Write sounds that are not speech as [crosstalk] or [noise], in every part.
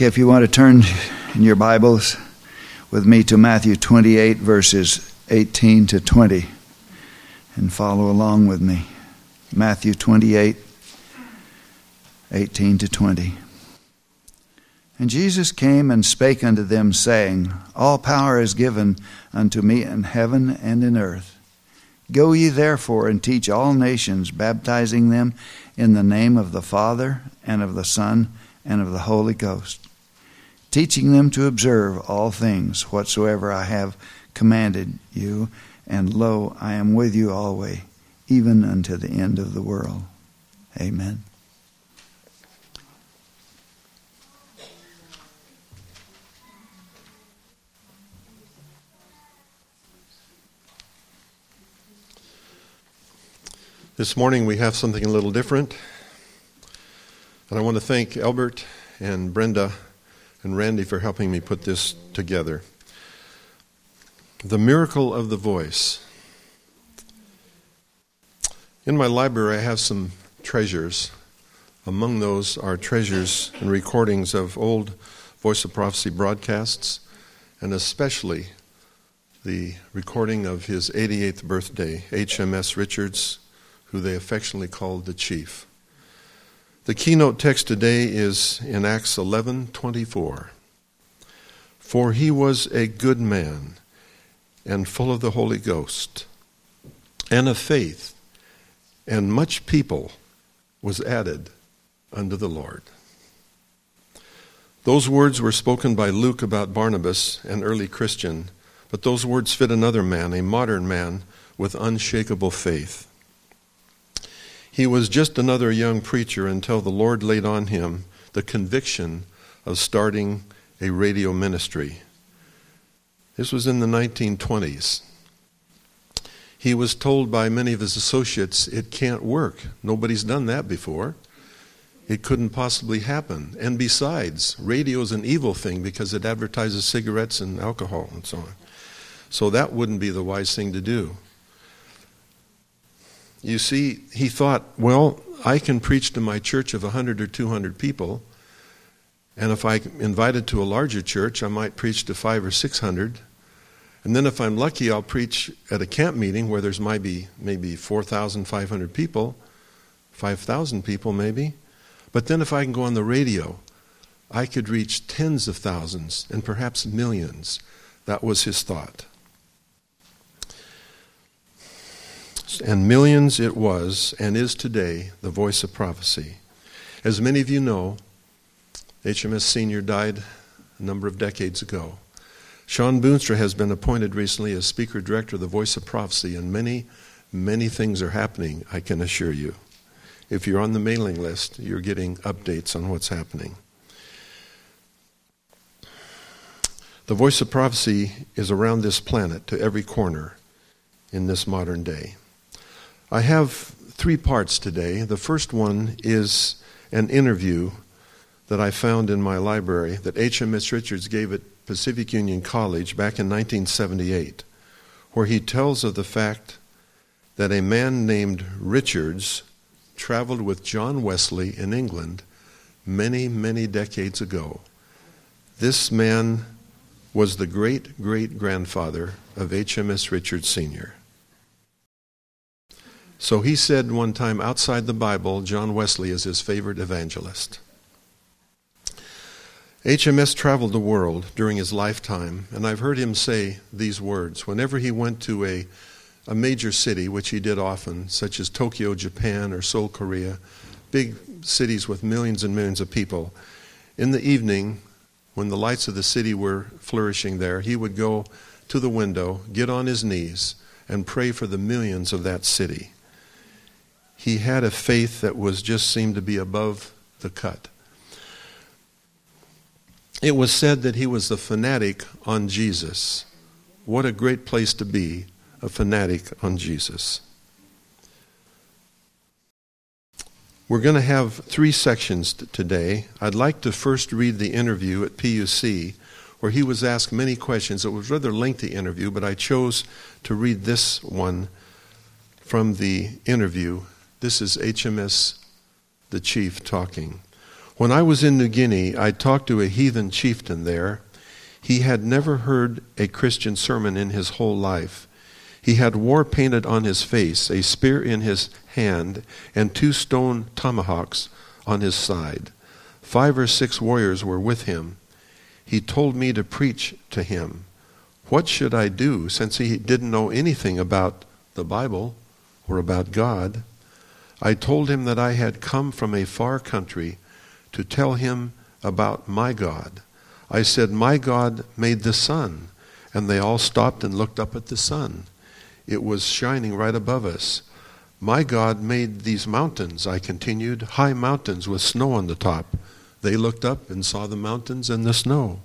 Okay, if you want to turn in your Bibles with me to Matthew 28, verses 18 to 20, and follow along with me. Matthew 28, 18 to 20. And Jesus came and spake unto them, saying, All power is given unto me in heaven and in earth. Go ye therefore and teach all nations, baptizing them in the name of the Father, and of the Son, and of the Holy Ghost, teaching them to observe all things whatsoever I have commanded you, and lo, I am with you always, even unto the end of the world. Amen. This morning we have something a little different. And I want to thank Albert and Brenda and Randy for helping me put this together. The miracle of the voice. In my library, I have some treasures. Among those are treasures and recordings of old Voice of Prophecy broadcasts, and especially the recording of his 88th birthday, HMS Richards who they affectionately called the chief. The keynote text today is in Acts 11:24. For he was a good man and full of the Holy Ghost and of faith, and much people was added unto the Lord. Those words were spoken by Luke about Barnabas, an early Christian, but those words fit another man, a modern man with unshakable faith. He was just another young preacher until the Lord laid on him the conviction of starting a radio ministry. This was in the 1920s. He was told by many of his associates, it can't work. Nobody's done that before. It couldn't possibly happen. And besides, radio is an evil thing because it advertises cigarettes and alcohol and so on. So that wouldn't be the wise thing to do. You see, he thought, well, I can preach to my church of 100 or 200 people, and if I'm invited to a larger church, I might preach to five or 600. And then if I'm lucky, I'll preach at a camp meeting where there's maybe maybe 4,500 people, 5,000 people maybe. But then if I can go on the radio, I could reach tens of thousands and perhaps millions. That was his thought. And millions it was and is today the voice of prophecy. As many of you know, HMS Senior died a number of decades ago. Shawn Boonstra has been appointed recently as Speaker Director of the Voice of Prophecy, and many, many things are happening, I can assure you. If you're on the mailing list, you're getting updates on what's happening. The voice of prophecy is around this planet to every corner in this modern day. I have three parts today. The first one is an interview that I found in my library that HMS Richards gave at Pacific Union College back in 1978, where he tells of the fact that a man named Richards traveled with John Wesley in England many, many decades ago. This man was the great great grandfather of HMS Richards Sr. So he said one time outside the Bible, John Wesley is his favorite evangelist. HMS traveled the world during his lifetime, and I've heard him say these words whenever he went to a, a major city, which he did often, such as Tokyo, Japan, or Seoul, Korea, big cities with millions and millions of people. In the evening, when the lights of the city were flourishing there, he would go to the window, get on his knees, and pray for the millions of that city he had a faith that was just seemed to be above the cut. It was said that he was a fanatic on Jesus. What a great place to be, a fanatic on Jesus. We're going to have three sections t- today. I'd like to first read the interview at PUC where he was asked many questions. It was a rather lengthy interview, but I chose to read this one from the interview this is HMS the chief talking. When I was in New Guinea, I talked to a heathen chieftain there. He had never heard a Christian sermon in his whole life. He had war painted on his face, a spear in his hand, and two stone tomahawks on his side. Five or six warriors were with him. He told me to preach to him. What should I do since he didn't know anything about the Bible or about God? I told him that I had come from a far country to tell him about my God. I said, My God made the sun. And they all stopped and looked up at the sun. It was shining right above us. My God made these mountains, I continued, high mountains with snow on the top. They looked up and saw the mountains and the snow.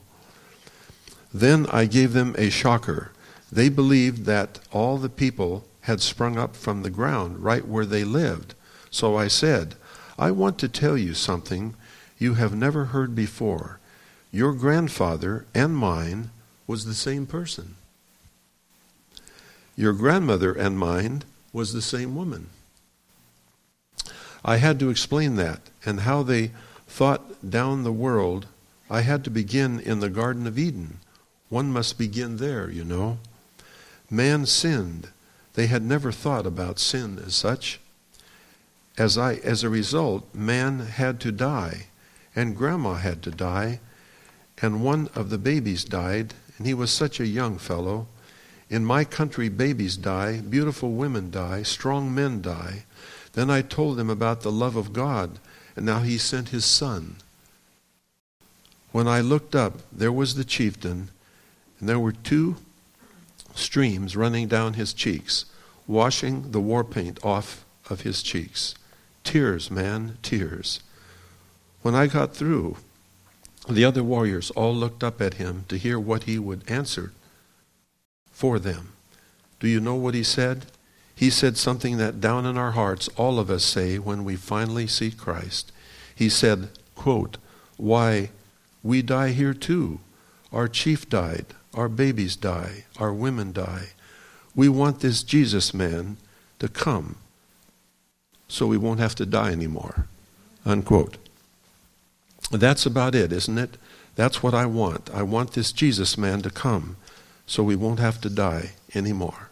Then I gave them a shocker. They believed that all the people had sprung up from the ground right where they lived. So I said, I want to tell you something you have never heard before. Your grandfather and mine was the same person. Your grandmother and mine was the same woman. I had to explain that and how they thought down the world. I had to begin in the Garden of Eden. One must begin there, you know. Man sinned. They had never thought about sin as such. As, I, as a result, man had to die, and grandma had to die, and one of the babies died, and he was such a young fellow. In my country, babies die, beautiful women die, strong men die. Then I told them about the love of God, and now he sent his son. When I looked up, there was the chieftain, and there were two streams running down his cheeks, washing the war paint off of his cheeks. Tears, man, tears. When I got through, the other warriors all looked up at him to hear what he would answer for them. Do you know what he said? He said something that down in our hearts all of us say when we finally see Christ. He said, quote, Why, we die here too. Our chief died. Our babies die. Our women die. We want this Jesus man to come so we won't have to die anymore. Unquote. That's about it, isn't it? That's what I want. I want this Jesus man to come so we won't have to die anymore.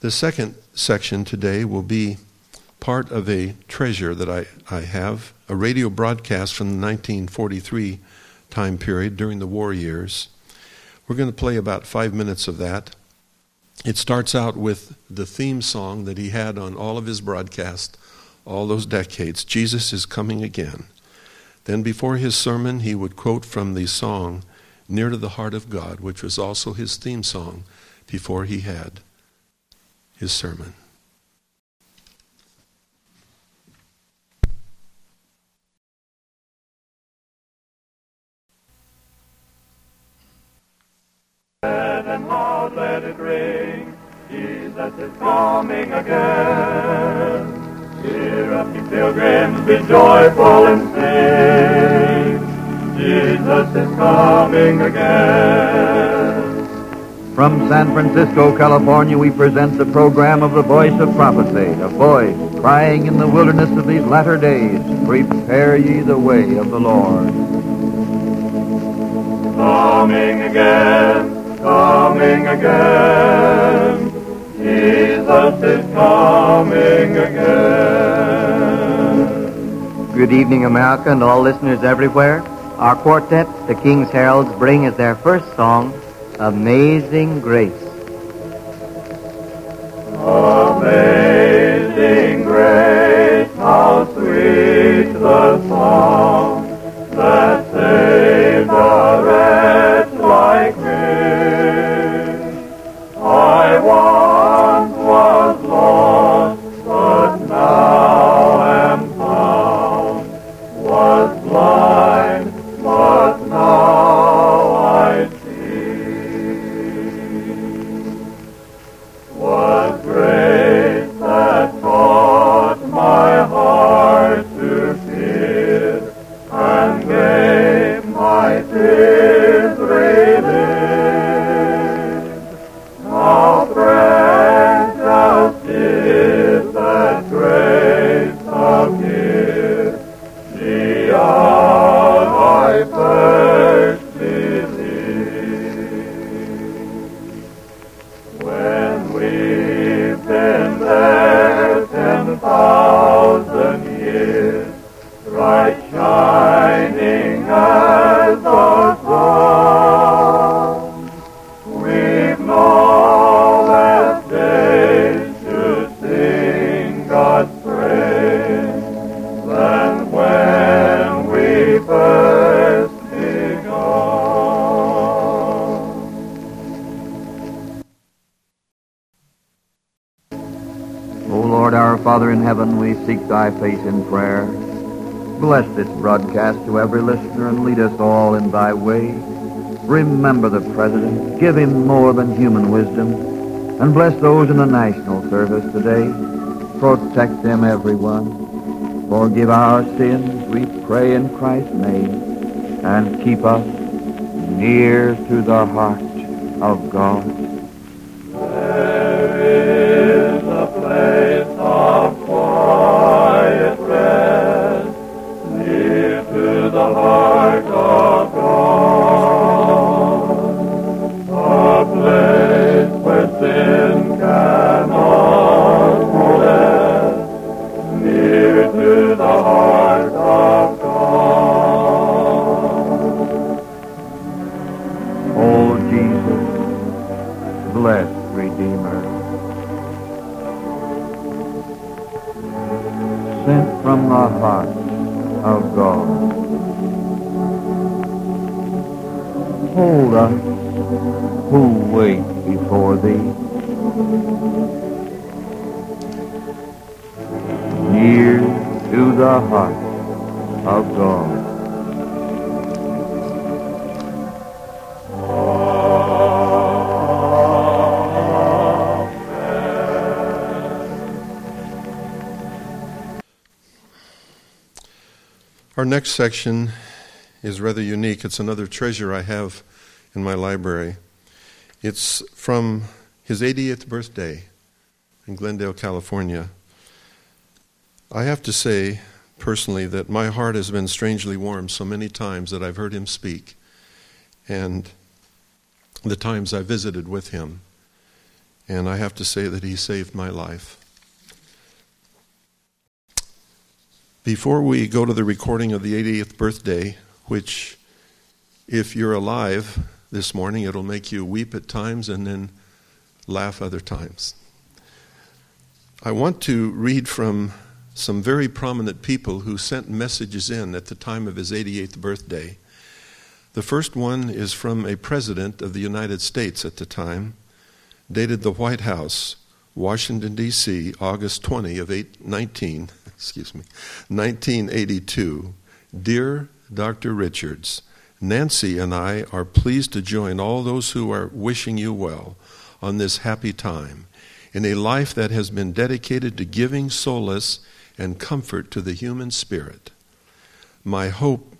The second section today will be part of a treasure that I, I have, a radio broadcast from the 1943 time period during the war years. We're going to play about five minutes of that. It starts out with the theme song that he had on all of his broadcasts all those decades Jesus is coming again. Then, before his sermon, he would quote from the song Near to the Heart of God, which was also his theme song before he had his sermon. Ring, Jesus is coming again. Cheer up, ye pilgrims, be joyful and sing. Jesus is coming again. From San Francisco, California, we present the program of the Voice of Prophecy, a voice crying in the wilderness of these latter days, Prepare ye the way of the Lord. Coming again, coming again. Jesus is coming again. Good evening, America, and all listeners everywhere. Our quartet, the King's Heralds, bring as their first song, Amazing Grace. Amazing heaven, we seek thy face in prayer. Bless this broadcast to every listener and lead us all in thy way. Remember the President. Give him more than human wisdom. And bless those in the national service today. Protect them, everyone. Forgive our sins, we pray in Christ's name. And keep us near to the heart of God. Our next section is rather unique. It's another treasure I have in my library. It's from his 80th birthday in Glendale, California. I have to say, personally, that my heart has been strangely warmed so many times that I've heard him speak, and the times I visited with him. And I have to say that he saved my life. Before we go to the recording of the 88th birthday, which, if you're alive this morning, it'll make you weep at times and then laugh other times. I want to read from some very prominent people who sent messages in at the time of his 88th birthday. The first one is from a president of the United States at the time, dated the White House, Washington, D.C., August 20 of 8, 19, excuse me, 1982. Dear Dr. Richards, Nancy and I are pleased to join all those who are wishing you well on this happy time in a life that has been dedicated to giving solace and comfort to the human spirit. My hope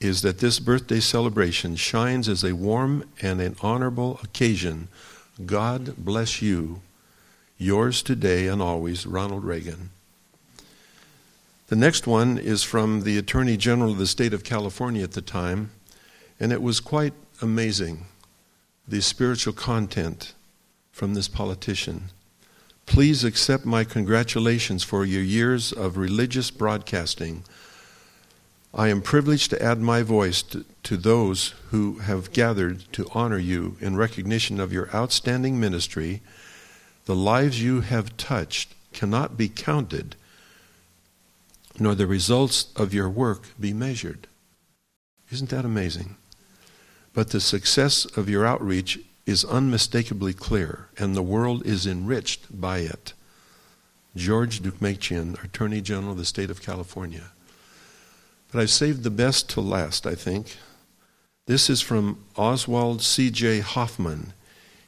is that this birthday celebration shines as a warm and an honorable occasion. God bless you. Yours today and always, Ronald Reagan. The next one is from the Attorney General of the state of California at the time, and it was quite amazing the spiritual content from this politician. Please accept my congratulations for your years of religious broadcasting. I am privileged to add my voice to, to, those who have gathered to honor you in recognition of your outstanding ministry. The lives you have touched cannot be counted, nor the results of your work be measured. Isn't that amazing? But the success of your outreach is unmistakably clear, and the world is enriched by it. George Deukmejian, Attorney General of the State of California. But I've saved the best to last, I think. This is from Oswald C.J. Hoffman.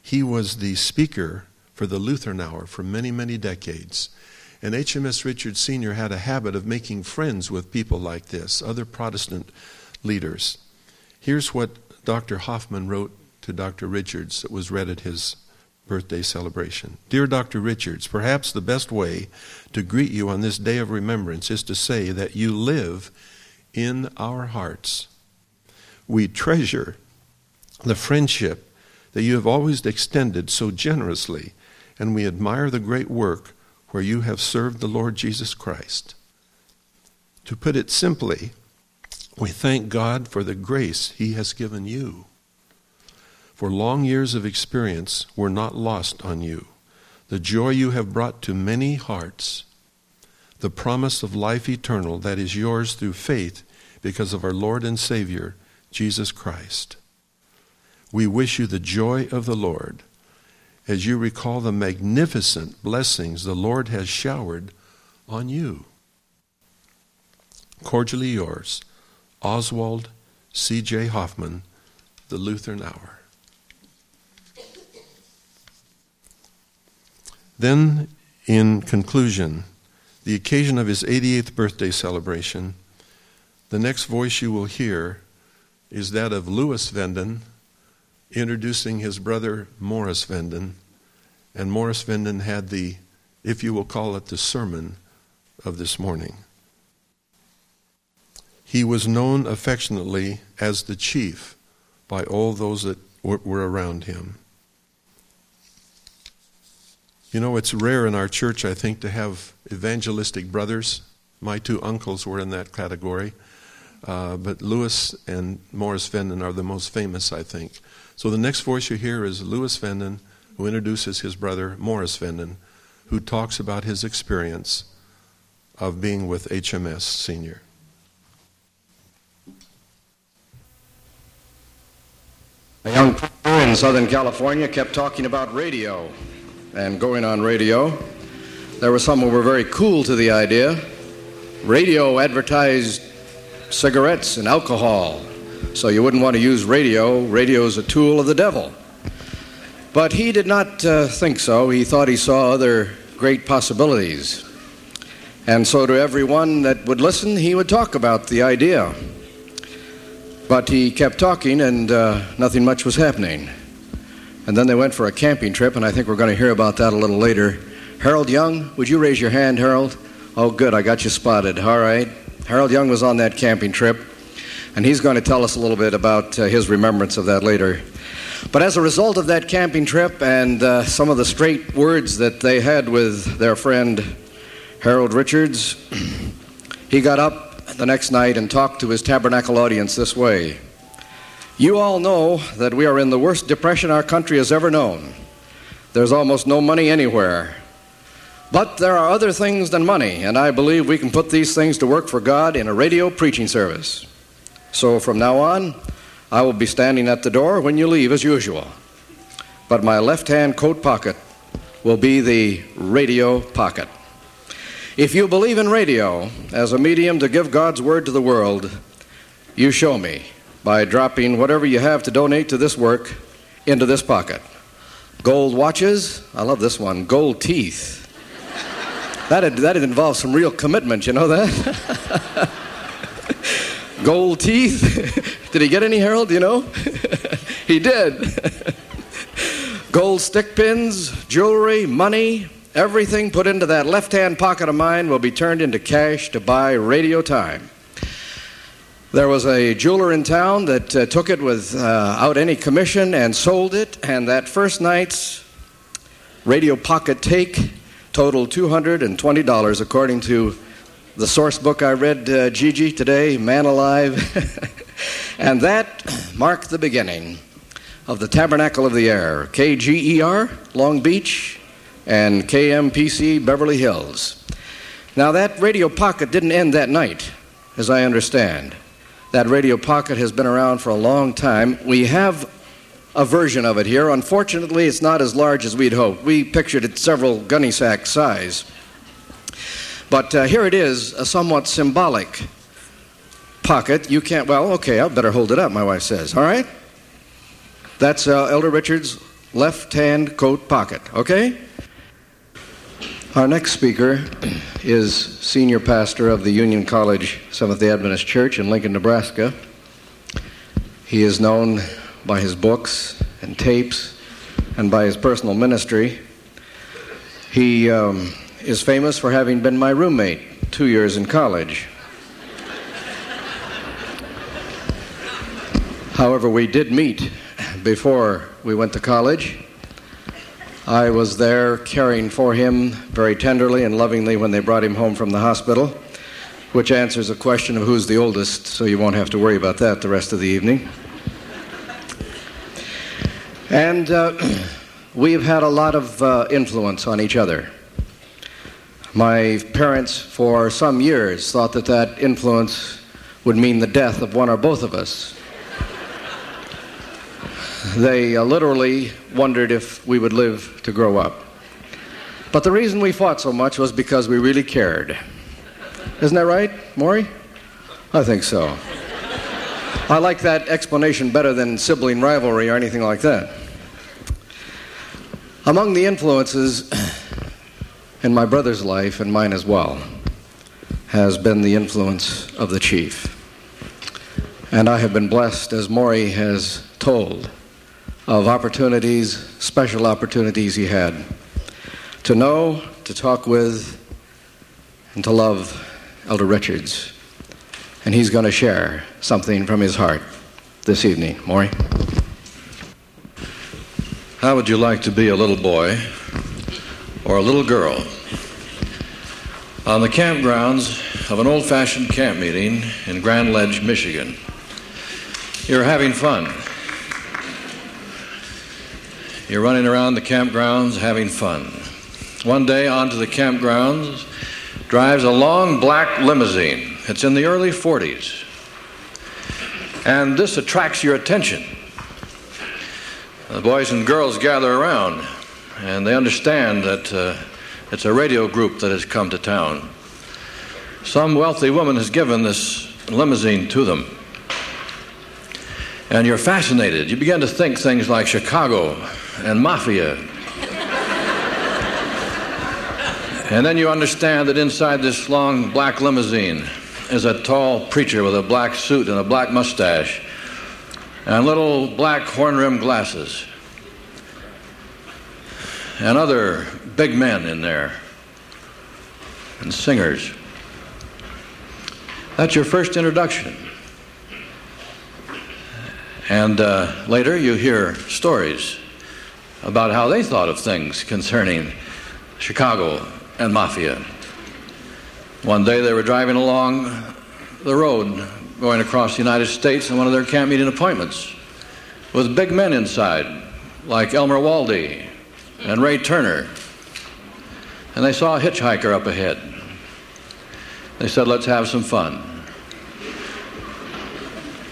He was the speaker for the Lutheran Hour for many, many decades. And HMS Richards Sr. had a habit of making friends with people like this, other Protestant leaders. Here's what Dr. Hoffman wrote to Dr. Richards that was read at his birthday celebration. Dear Dr. Richards, perhaps the best way to greet you on this day of remembrance is to say that you live in our hearts. We treasure the friendship that you have always extended so generously, and we admire the great work where you have served the Lord Jesus Christ. To put it simply, we thank God for the grace He has given you. For long years of experience were not lost on you. The joy you have brought to many hearts, the promise of life eternal that is yours through faith because of our Lord and Savior, Jesus Christ. We wish you the joy of the Lord as you recall the magnificent blessings the Lord has showered on you. Cordially yours, Oswald C.J. Hoffman, The Lutheran Hour. Then, in conclusion, the occasion of his 88th birthday celebration, the next voice you will hear is that of Louis Venden introducing his brother Morris Venden. And Morris Venden had the, if you will call it, the sermon of this morning. He was known affectionately as the chief by all those that were around him. You know, it's rare in our church, I think, to have evangelistic brothers. My two uncles were in that category. Uh, but Louis and Morris Venden are the most famous, I think. So the next voice you hear is Louis Venden, who introduces his brother, Morris Venden, who talks about his experience of being with HMS Senior. A young pastor in Southern California kept talking about radio and going on radio. There were some who were very cool to the idea. Radio advertised cigarettes and alcohol, so you wouldn't want to use radio. Radio is a tool of the devil. But he did not uh, think so. He thought he saw other great possibilities. And so, to everyone that would listen, he would talk about the idea. But he kept talking, and uh, nothing much was happening. And then they went for a camping trip, and I think we're going to hear about that a little later. Harold Young, would you raise your hand, Harold? Oh, good, I got you spotted. All right. Harold Young was on that camping trip, and he's going to tell us a little bit about uh, his remembrance of that later. But as a result of that camping trip and uh, some of the straight words that they had with their friend Harold Richards, [clears throat] he got up the next night and talked to his tabernacle audience this way You all know that we are in the worst depression our country has ever known. There's almost no money anywhere. But there are other things than money, and I believe we can put these things to work for God in a radio preaching service. So from now on, I will be standing at the door when you leave as usual. But my left hand coat pocket will be the radio pocket. If you believe in radio as a medium to give God's word to the world, you show me by dropping whatever you have to donate to this work into this pocket. Gold watches, I love this one, gold teeth. [laughs] That'd, that'd involve some real commitment, you know that? [laughs] gold teeth. [laughs] did he get any, Harold? You know? [laughs] he did. [laughs] gold stick pins, jewelry, money, Everything put into that left hand pocket of mine will be turned into cash to buy radio time. There was a jeweler in town that uh, took it without uh, any commission and sold it, and that first night's radio pocket take totaled $220, according to the source book I read, uh, Gigi, today, Man Alive. [laughs] and that marked the beginning of the Tabernacle of the Air, KGER, Long Beach, and KMPC Beverly Hills. Now, that radio pocket didn't end that night, as I understand. That radio pocket has been around for a long time. We have a version of it here. Unfortunately, it's not as large as we'd hoped. We pictured it several gunny sack size. But uh, here it is, a somewhat symbolic pocket. You can't, well, okay, I better hold it up, my wife says. All right? That's uh, Elder Richard's left hand coat pocket, okay? Our next speaker is senior pastor of the Union College Seventh day Adventist Church in Lincoln, Nebraska. He is known by his books and tapes and by his personal ministry. He um, is famous for having been my roommate two years in college. However, we did meet before we went to college I was there caring for him very tenderly and lovingly when they brought him home from the hospital, which answers a question of who's the oldest, so you won't have to worry about that the rest of the evening. And uh, [clears throat] we've had a lot of uh, influence on each other. My parents, for some years, thought that that influence would mean the death of one or both of us. They uh, literally wondered if we would live to grow up. But the reason we fought so much was because we really cared. Isn't that right, Maury? I think so. I like that explanation better than sibling rivalry or anything like that. Among the influences in my brother's life and mine as well has been the influence of the chief. And I have been blessed, as Maury has told, of opportunities, special opportunities he had to know, to talk with, and to love Elder Richards. And he's going to share something from his heart this evening. Maury? How would you like to be a little boy or a little girl on the campgrounds of an old fashioned camp meeting in Grand Ledge, Michigan? You're having fun. You're running around the campgrounds having fun. One day, onto the campgrounds drives a long black limousine. It's in the early 40s. And this attracts your attention. The boys and girls gather around, and they understand that uh, it's a radio group that has come to town. Some wealthy woman has given this limousine to them. And you're fascinated. You begin to think things like Chicago and mafia. and then you understand that inside this long black limousine is a tall preacher with a black suit and a black mustache and little black horn rimmed glasses. And other big men in there and singers. That's your first introduction. And uh, later you hear stories about how they thought of things concerning Chicago and mafia. One day they were driving along the road going across the United States on one of their camp meeting appointments with big men inside, like Elmer Waldie and Ray Turner. And they saw a hitchhiker up ahead. They said, Let's have some fun.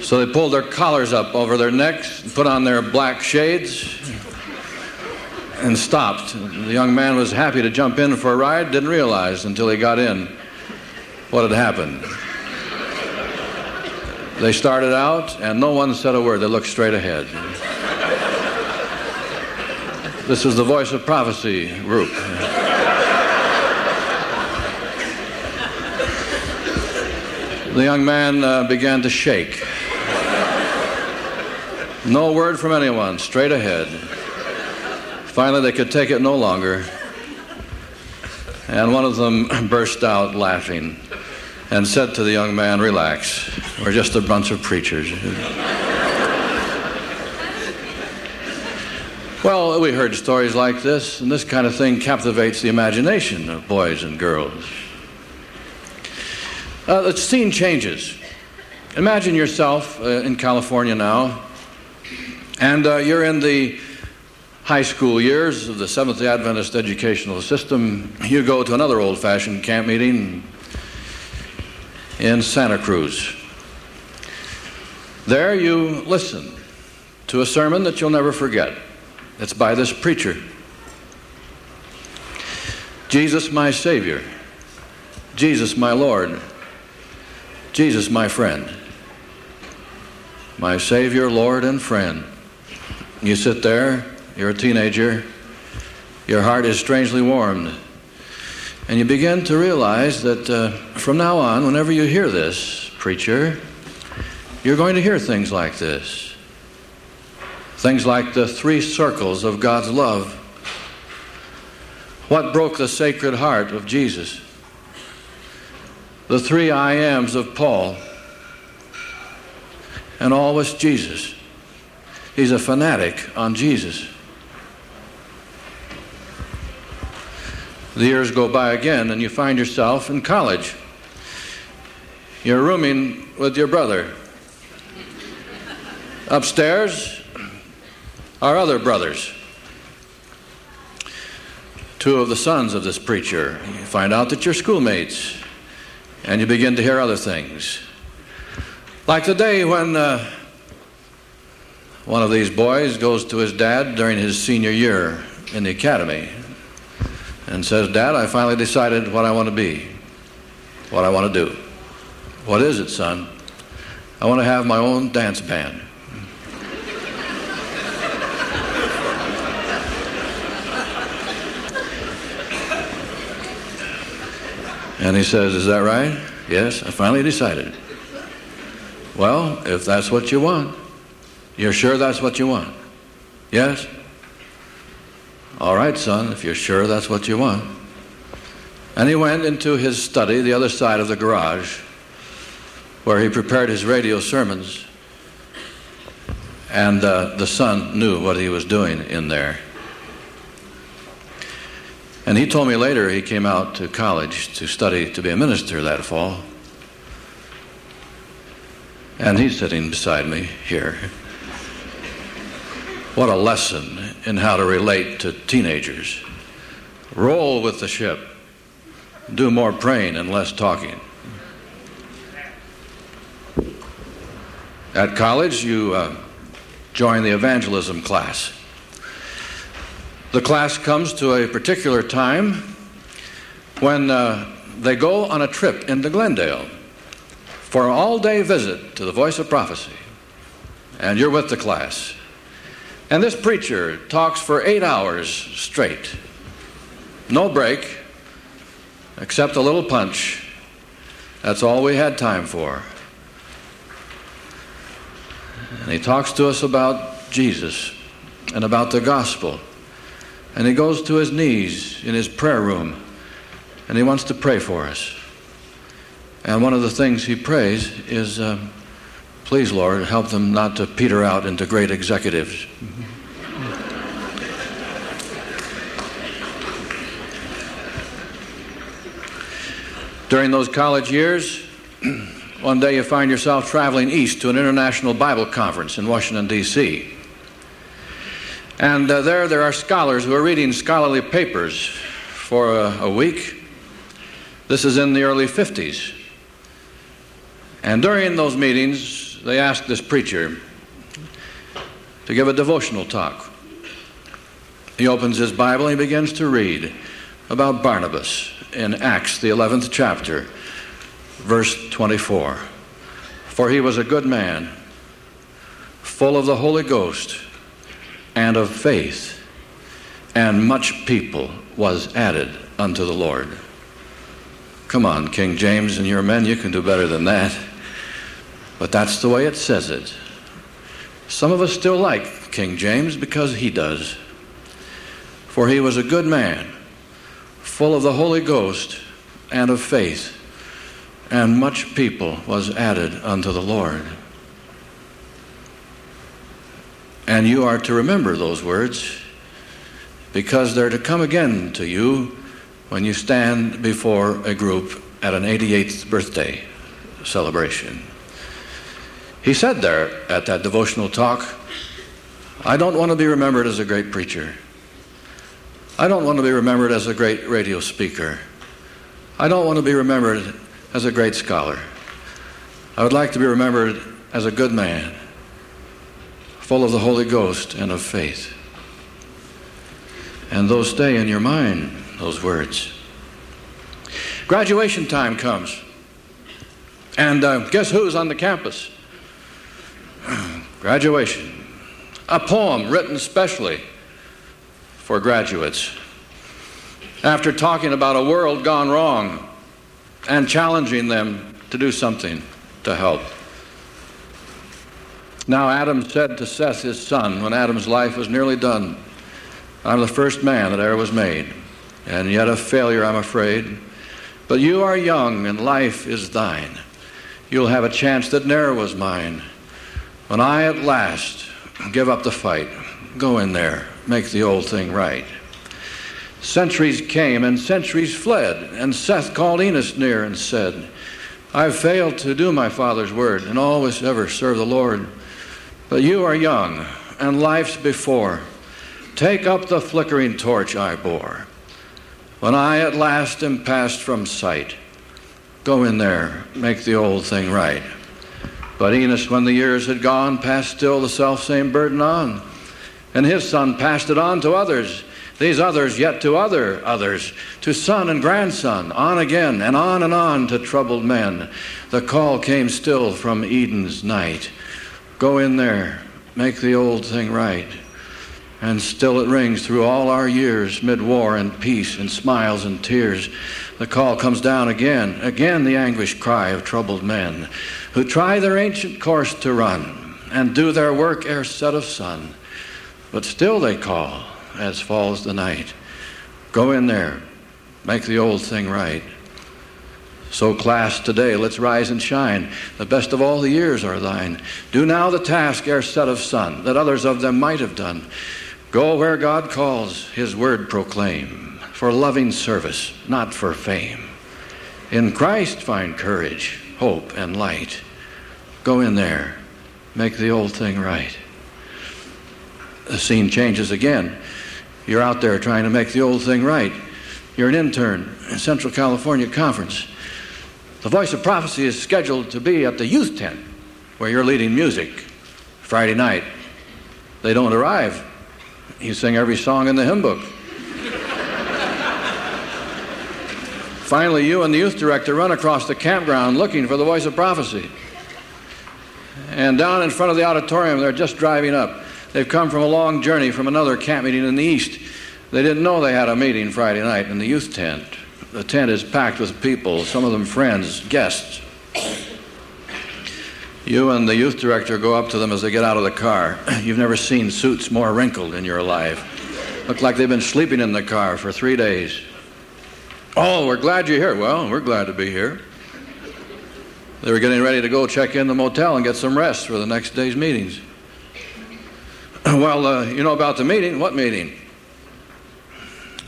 So they pulled their collars up over their necks, put on their black shades, and stopped. The young man was happy to jump in for a ride, didn't realize until he got in what had happened. They started out, and no one said a word. They looked straight ahead. This is the Voice of Prophecy group. The young man uh, began to shake. No word from anyone, straight ahead. Finally, they could take it no longer. And one of them [clears throat] burst out laughing and said to the young man, Relax, we're just a bunch of preachers. Well, we heard stories like this, and this kind of thing captivates the imagination of boys and girls. Uh, the scene changes. Imagine yourself uh, in California now and uh, you're in the high school years of the Seventh Adventist educational system. You go to another old fashioned camp meeting in Santa Cruz. There you listen to a sermon that you'll never forget. It's by this preacher Jesus, my Savior. Jesus, my Lord. Jesus, my friend. My Savior, Lord, and friend. You sit there, you're a teenager, your heart is strangely warmed, and you begin to realize that uh, from now on, whenever you hear this, preacher, you're going to hear things like this. Things like the three circles of God's love. What broke the sacred heart of Jesus? The three I ams of Paul. And all was Jesus. He's a fanatic on Jesus. The years go by again, and you find yourself in college. You're rooming with your brother. Upstairs are other brothers. Two of the sons of this preacher. You find out that you're schoolmates, and you begin to hear other things. Like the day when uh, one of these boys goes to his dad during his senior year in the academy and says, Dad, I finally decided what I want to be, what I want to do. What is it, son? I want to have my own dance band. And he says, Is that right? Yes, I finally decided. Well, if that's what you want, you're sure that's what you want? Yes? All right, son, if you're sure that's what you want. And he went into his study, the other side of the garage, where he prepared his radio sermons. And uh, the son knew what he was doing in there. And he told me later he came out to college to study to be a minister that fall. And he's sitting beside me here. What a lesson in how to relate to teenagers. Roll with the ship. Do more praying and less talking. At college, you uh, join the evangelism class. The class comes to a particular time when uh, they go on a trip into Glendale for an all day visit to the Voice of Prophecy. And you're with the class. And this preacher talks for eight hours straight. No break, except a little punch. That's all we had time for. And he talks to us about Jesus and about the gospel and he goes to his knees in his prayer room and he wants to pray for us. And one of the things he prays is, uh, please, Lord, help them not to peter out into great executives. [laughs] During those college years, [clears throat] one day you find yourself traveling east to an international Bible conference in Washington, D.C. And uh, there, there are scholars who are reading scholarly papers for a, a week. This is in the early 50s. And during those meetings, they asked this preacher to give a devotional talk. He opens his Bible and he begins to read about Barnabas in Acts, the 11th chapter, verse 24. For he was a good man, full of the Holy Ghost and of faith, and much people was added unto the Lord. Come on, King James and your men, you can do better than that. But that's the way it says it. Some of us still like King James because he does. For he was a good man, full of the Holy Ghost and of faith, and much people was added unto the Lord. And you are to remember those words because they're to come again to you when you stand before a group at an 88th birthday celebration. He said there at that devotional talk, I don't want to be remembered as a great preacher. I don't want to be remembered as a great radio speaker. I don't want to be remembered as a great scholar. I would like to be remembered as a good man full of the Holy Ghost and of faith. And those stay in your mind, those words. Graduation time comes. And uh, guess who's on the campus? Graduation. A poem written specially for graduates. After talking about a world gone wrong and challenging them to do something to help. Now, Adam said to Seth, his son, when Adam's life was nearly done, I'm the first man that ever was made, and yet a failure, I'm afraid. But you are young, and life is thine. You'll have a chance that ne'er was mine. When I at last give up the fight, go in there, make the old thing right. Centuries came and centuries fled, and Seth called Enos near and said, I've failed to do my father's word and always ever serve the Lord. But you are young, and life's before. Take up the flickering torch I bore. When I at last am passed from sight, go in there, make the old thing right. But Enos, when the years had gone, passed still the self-same burden on, and his son passed it on to others. These others yet to other others, to son and grandson, on again and on and on to troubled men. The call came still from Eden's night. Go in there, make the old thing right. And still it rings through all our years, mid war and peace and smiles and tears. The call comes down again, again the anguished cry of troubled men who try their ancient course to run and do their work ere set of sun. But still they call as falls the night. Go in there, make the old thing right. So, class, today, let's rise and shine. The best of all the years are thine. Do now the task ere set of sun, that others of them might have done. Go where God calls, his word proclaim, for loving service, not for fame. In Christ find courage, hope, and light. Go in there, make the old thing right. The scene changes again. You're out there trying to make the old thing right. You're an intern in Central California Conference. The Voice of Prophecy is scheduled to be at the youth tent where you're leading music Friday night. They don't arrive. You sing every song in the hymn book. Finally, you and the youth director run across the campground looking for the voice of prophecy. And down in front of the auditorium, they're just driving up. They've come from a long journey from another camp meeting in the east. They didn't know they had a meeting Friday night in the youth tent. The tent is packed with people, some of them friends, guests. You and the youth director go up to them as they get out of the car. [clears throat] You've never seen suits more wrinkled in your life. Look like they've been sleeping in the car for three days. Oh, we're glad you're here. Well, we're glad to be here. They were getting ready to go check in the motel and get some rest for the next day's meetings. [clears throat] Well, uh, you know about the meeting? What meeting?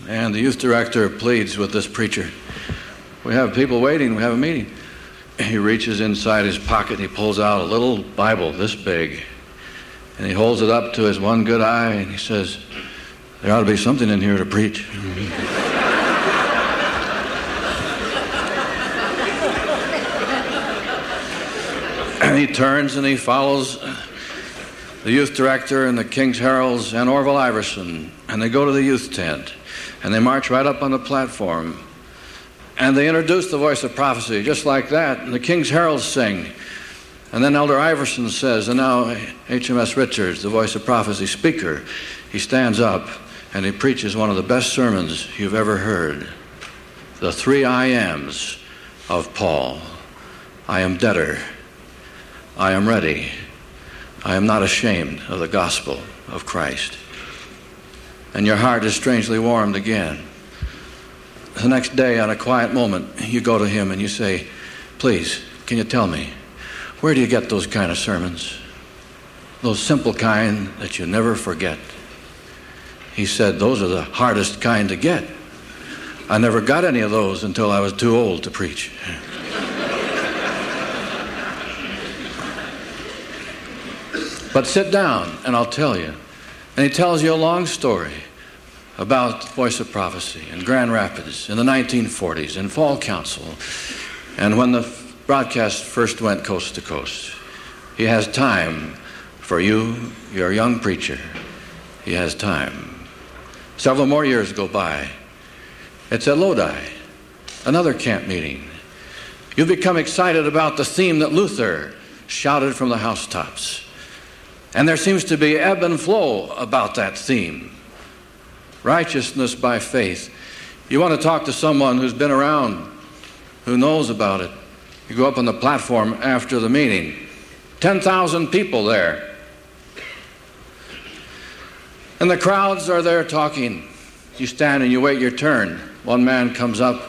And the youth director pleads with this preacher. We have people waiting. We have a meeting. He reaches inside his pocket and he pulls out a little Bible this big. And he holds it up to his one good eye and he says, There ought to be something in here to preach. [laughs] and he turns and he follows the youth director and the King's Heralds and Orville Iverson, and they go to the youth tent, and they march right up on the platform, and they introduce the voice of prophecy just like that, and the King's Heralds sing. And then Elder Iverson says, and now HMS Richards, the voice of prophecy speaker, he stands up and he preaches one of the best sermons you've ever heard. The three I ams of Paul. I am debtor. I am ready. I am not ashamed of the gospel of Christ. And your heart is strangely warmed again. The next day, on a quiet moment, you go to him and you say, Please, can you tell me, where do you get those kind of sermons? Those simple kind that you never forget. He said, Those are the hardest kind to get. I never got any of those until I was too old to preach. But sit down and I'll tell you. And he tells you a long story about Voice of Prophecy in Grand Rapids in the 1940s, in Fall Council, and when the broadcast first went coast to coast. He has time for you, you're a young preacher. He has time. Several more years go by. It's at Lodi, another camp meeting. You become excited about the theme that Luther shouted from the housetops. And there seems to be ebb and flow about that theme righteousness by faith. You want to talk to someone who's been around, who knows about it. You go up on the platform after the meeting, 10,000 people there. And the crowds are there talking. You stand and you wait your turn. One man comes up,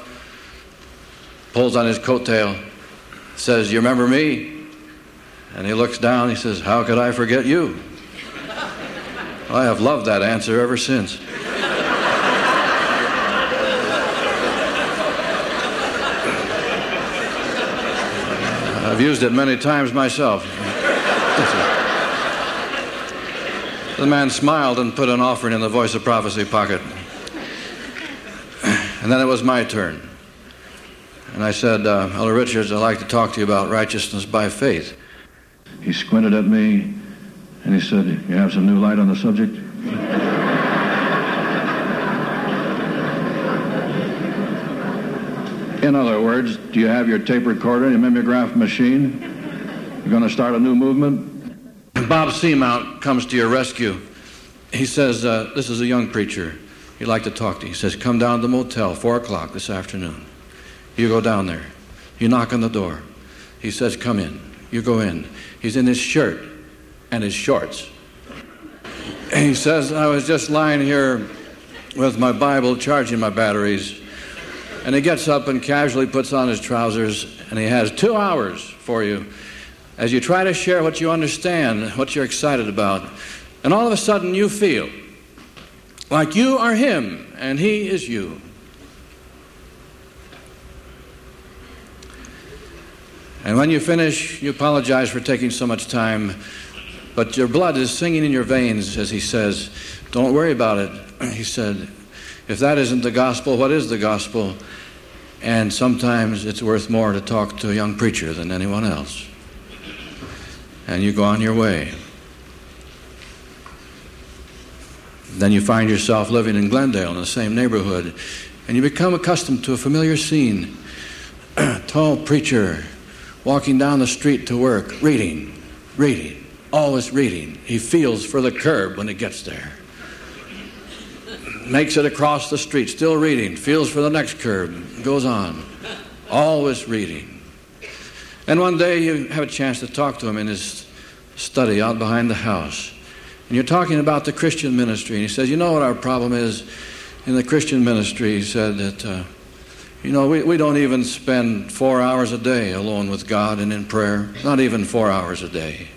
pulls on his coattail, says, You remember me? And he looks down, he says, How could I forget you? I have loved that answer ever since. I've used it many times myself. the man smiled and put an offering in the voice of prophecy pocket. And then it was my turn. And I said, uh, Elder Richards, I'd like to talk to you about righteousness by faith. He squinted at me and he said, You have some new light on the subject? In other words, do you have your tape recorder and your mimeograph machine? You're going to start a new movement? Bob Seamount comes to your rescue. He says, uh, This is a young preacher. He'd like to talk to you. He says, Come down to the motel, 4 o'clock this afternoon. You go down there. You knock on the door. He says, Come in. You go in. He's in his shirt and his shorts. And He says, I was just lying here with my Bible charging my batteries. And he gets up and casually puts on his trousers, and he has two hours for you as you try to share what you understand, what you're excited about. And all of a sudden, you feel like you are him and he is you. And when you finish, you apologize for taking so much time, but your blood is singing in your veins, as he says. Don't worry about it. [clears throat] He said, if that isn't the gospel, what is the gospel? And sometimes it's worth more to talk to a young preacher than anyone else. And you go on your way. Then you find yourself living in Glendale in the same neighborhood, and you become accustomed to a familiar scene. [clears throat] Tall preacher walking down the street to work, reading, reading, always reading. He feels for the curb when he gets there. Makes it across the street, still reading, feels for the next curb, goes on, always reading. And one day you have a chance to talk to him in his study out behind the house. And you're talking about the Christian ministry. And he says, You know what our problem is in the Christian ministry? He said that. Uh, you know, we, we don't even spend four hours a day alone with God and in prayer, not even four hours a day.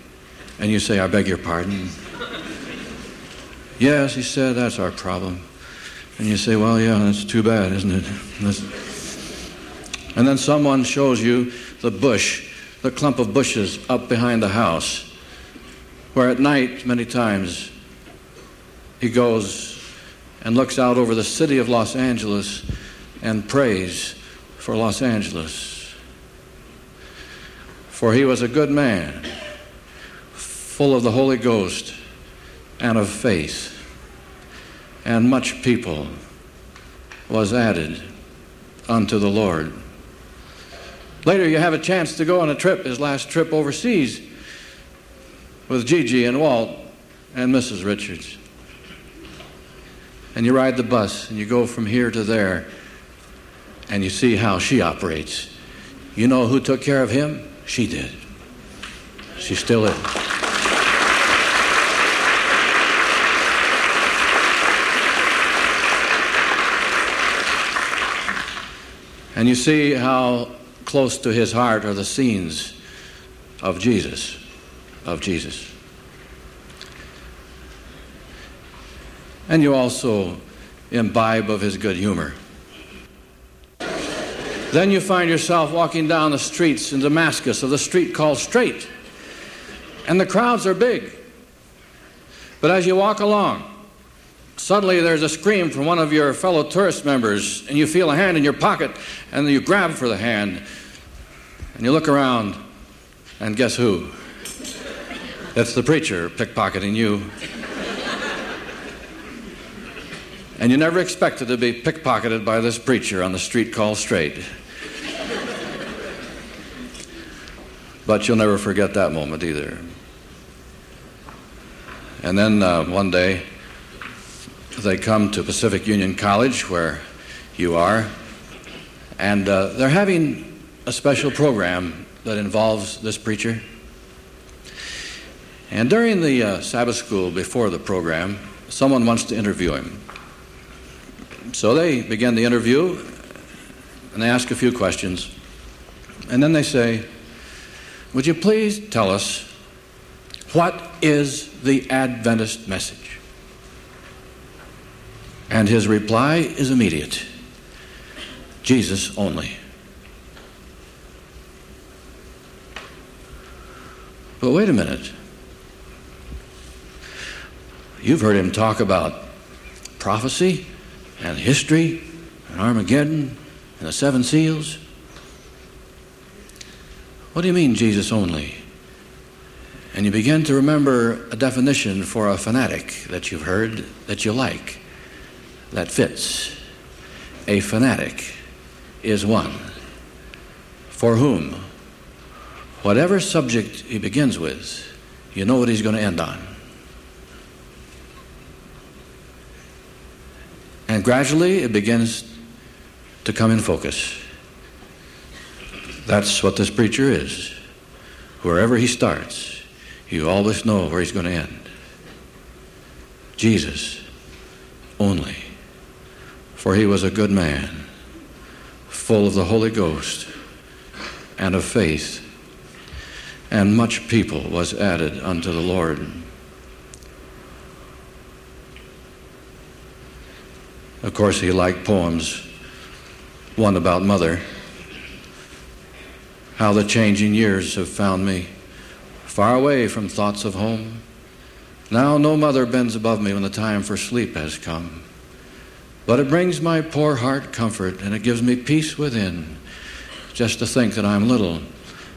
And you say, I beg your pardon. yes, he said, that's our problem. And you say, well, yeah, that's too bad, isn't it? That's... And then someone shows you the bush, the clump of bushes up behind the house, where at night, many times, he goes and looks out over the city of Los Angeles and prays for Los Angeles. For he was a good man, full of the Holy Ghost and of faith, and much people was added unto the Lord. Later, you have a chance to go on a trip, his last trip overseas, with Gigi and Walt and Mrs. Richards. And you ride the bus and you go from here to there and you see how she operates. You know who took care of him? She did. She still is. And you see how close to his heart are the scenes of Jesus, of Jesus. And you also imbibe of his good humor. Then you find yourself walking down the streets in Damascus of the street called Straight. And the crowds are big. But as you walk along, suddenly there's a scream from one of your fellow tourist members, and you feel a hand in your pocket, and you grab for the hand. And you look around, and guess who? It's the preacher pickpocketing you. And you never expected to be pickpocketed by this preacher on the street called Straight. But you'll never forget that moment either. And then uh, one day, they come to Pacific Union College, where you are, and uh, they're having a special program that involves this preacher. And during the uh, Sabbath school before the program, someone wants to interview him. So they begin the interview and they ask a few questions. And then they say, Would you please tell us what is the Adventist message? And his reply is immediate Jesus only. But wait a minute. You've heard him talk about prophecy and history and Armageddon and the seven seals. What do you mean, Jesus only? And you begin to remember a definition for a fanatic that you've heard that you like, that fits. A fanatic is one for whom, whatever subject he begins with, you know what he's going to end on. And gradually it begins to come in focus. That's what this preacher is. Wherever he starts, you always know where he's going to end. Jesus only. For he was a good man, full of the Holy Ghost and of faith, and much people was added unto the Lord. Of course, he liked poems, one about mother, how the changing years have found me far away from thoughts of home. Now no mother bends above me when the time for sleep has come. But it brings my poor heart comfort and it gives me peace within just to think that I'm little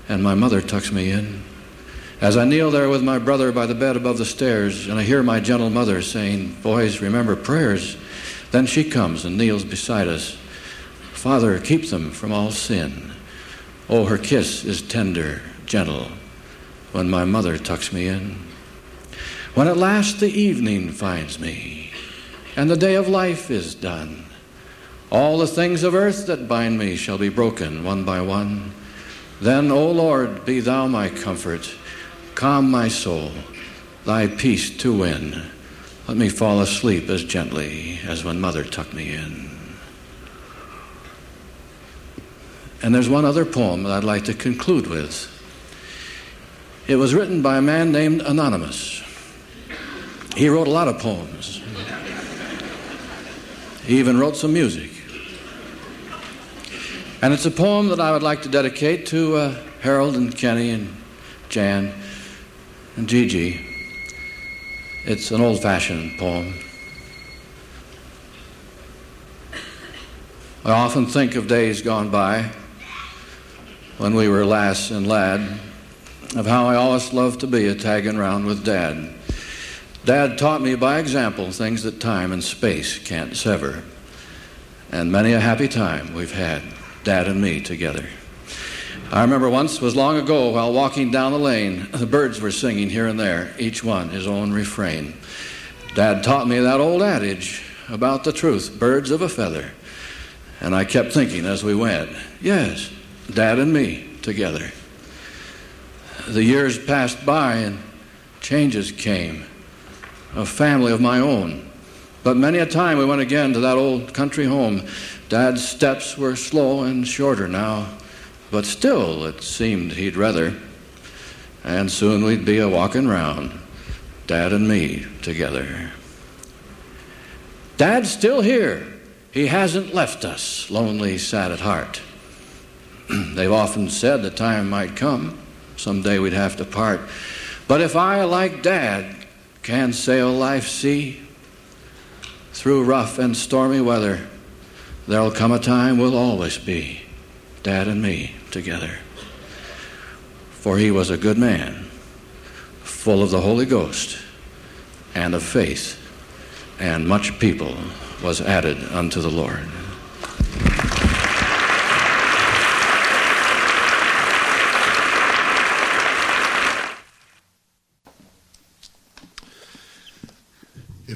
and my mother tucks me in. As I kneel there with my brother by the bed above the stairs and I hear my gentle mother saying, Boys, remember prayers, then she comes and kneels beside us. Father, keep them from all sin. Oh, her kiss is tender, gentle, when my mother tucks me in. When at last the evening finds me, and the day of life is done, all the things of earth that bind me shall be broken one by one. Then, O Lord, be thou my comfort, calm my soul, thy peace to win. Let me fall asleep as gently as when mother tucked me in. And there's one other poem that I'd like to conclude with. It was written by a man named Anonymous. He wrote a lot of poems. He even wrote some music. And it's a poem that I would like to dedicate to uh, Harold and Kenny and Jan and Gigi. It's an old fashioned poem. I often think of days gone by when we were lass and lad, of how I always loved to be a tagging round with Dad. Dad taught me by example things that time and space can't sever. And many a happy time we've had, Dad and me together. I remember once, was long ago, while walking down the lane, the birds were singing here and there, each one his own refrain. Dad taught me that old adage about the truth, birds of a feather. And I kept thinking as we went, yes, Dad and me together. The years passed by and changes came. A family of my own. But many a time we went again to that old country home. Dad's steps were slow and shorter now, but still it seemed he'd rather. And soon we'd be a walking round, Dad and me together. Dad's still here. He hasn't left us, lonely, sad at heart. [clears throat] They've often said the time might come, someday we'd have to part. But if I, like Dad, can sail life's sea through rough and stormy weather, there'll come a time we'll always be, Dad and me, together. For he was a good man, full of the Holy Ghost and of faith, and much people was added unto the Lord.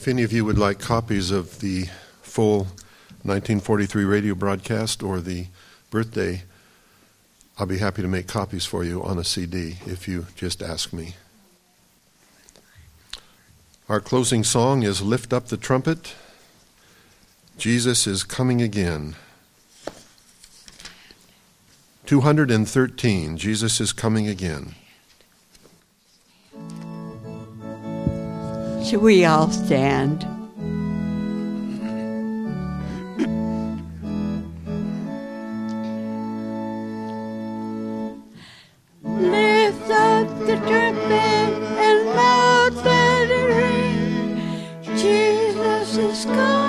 If any of you would like copies of the full 1943 radio broadcast or the birthday, I'll be happy to make copies for you on a CD if you just ask me. Our closing song is Lift Up the Trumpet. Jesus is coming again. 213, Jesus is coming again. Should we all stand? Up the trumpet and it ring. Jesus is coming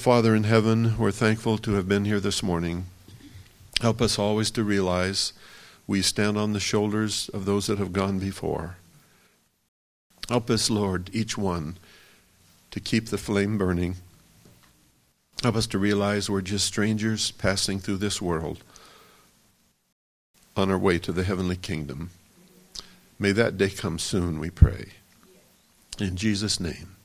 Father in heaven, we're thankful to have been here this morning. Help us always to realize we stand on the shoulders of those that have gone before. Help us, Lord, each one, to keep the flame burning. Help us to realize we're just strangers passing through this world on our way to the heavenly kingdom. May that day come soon, we pray. In Jesus' name.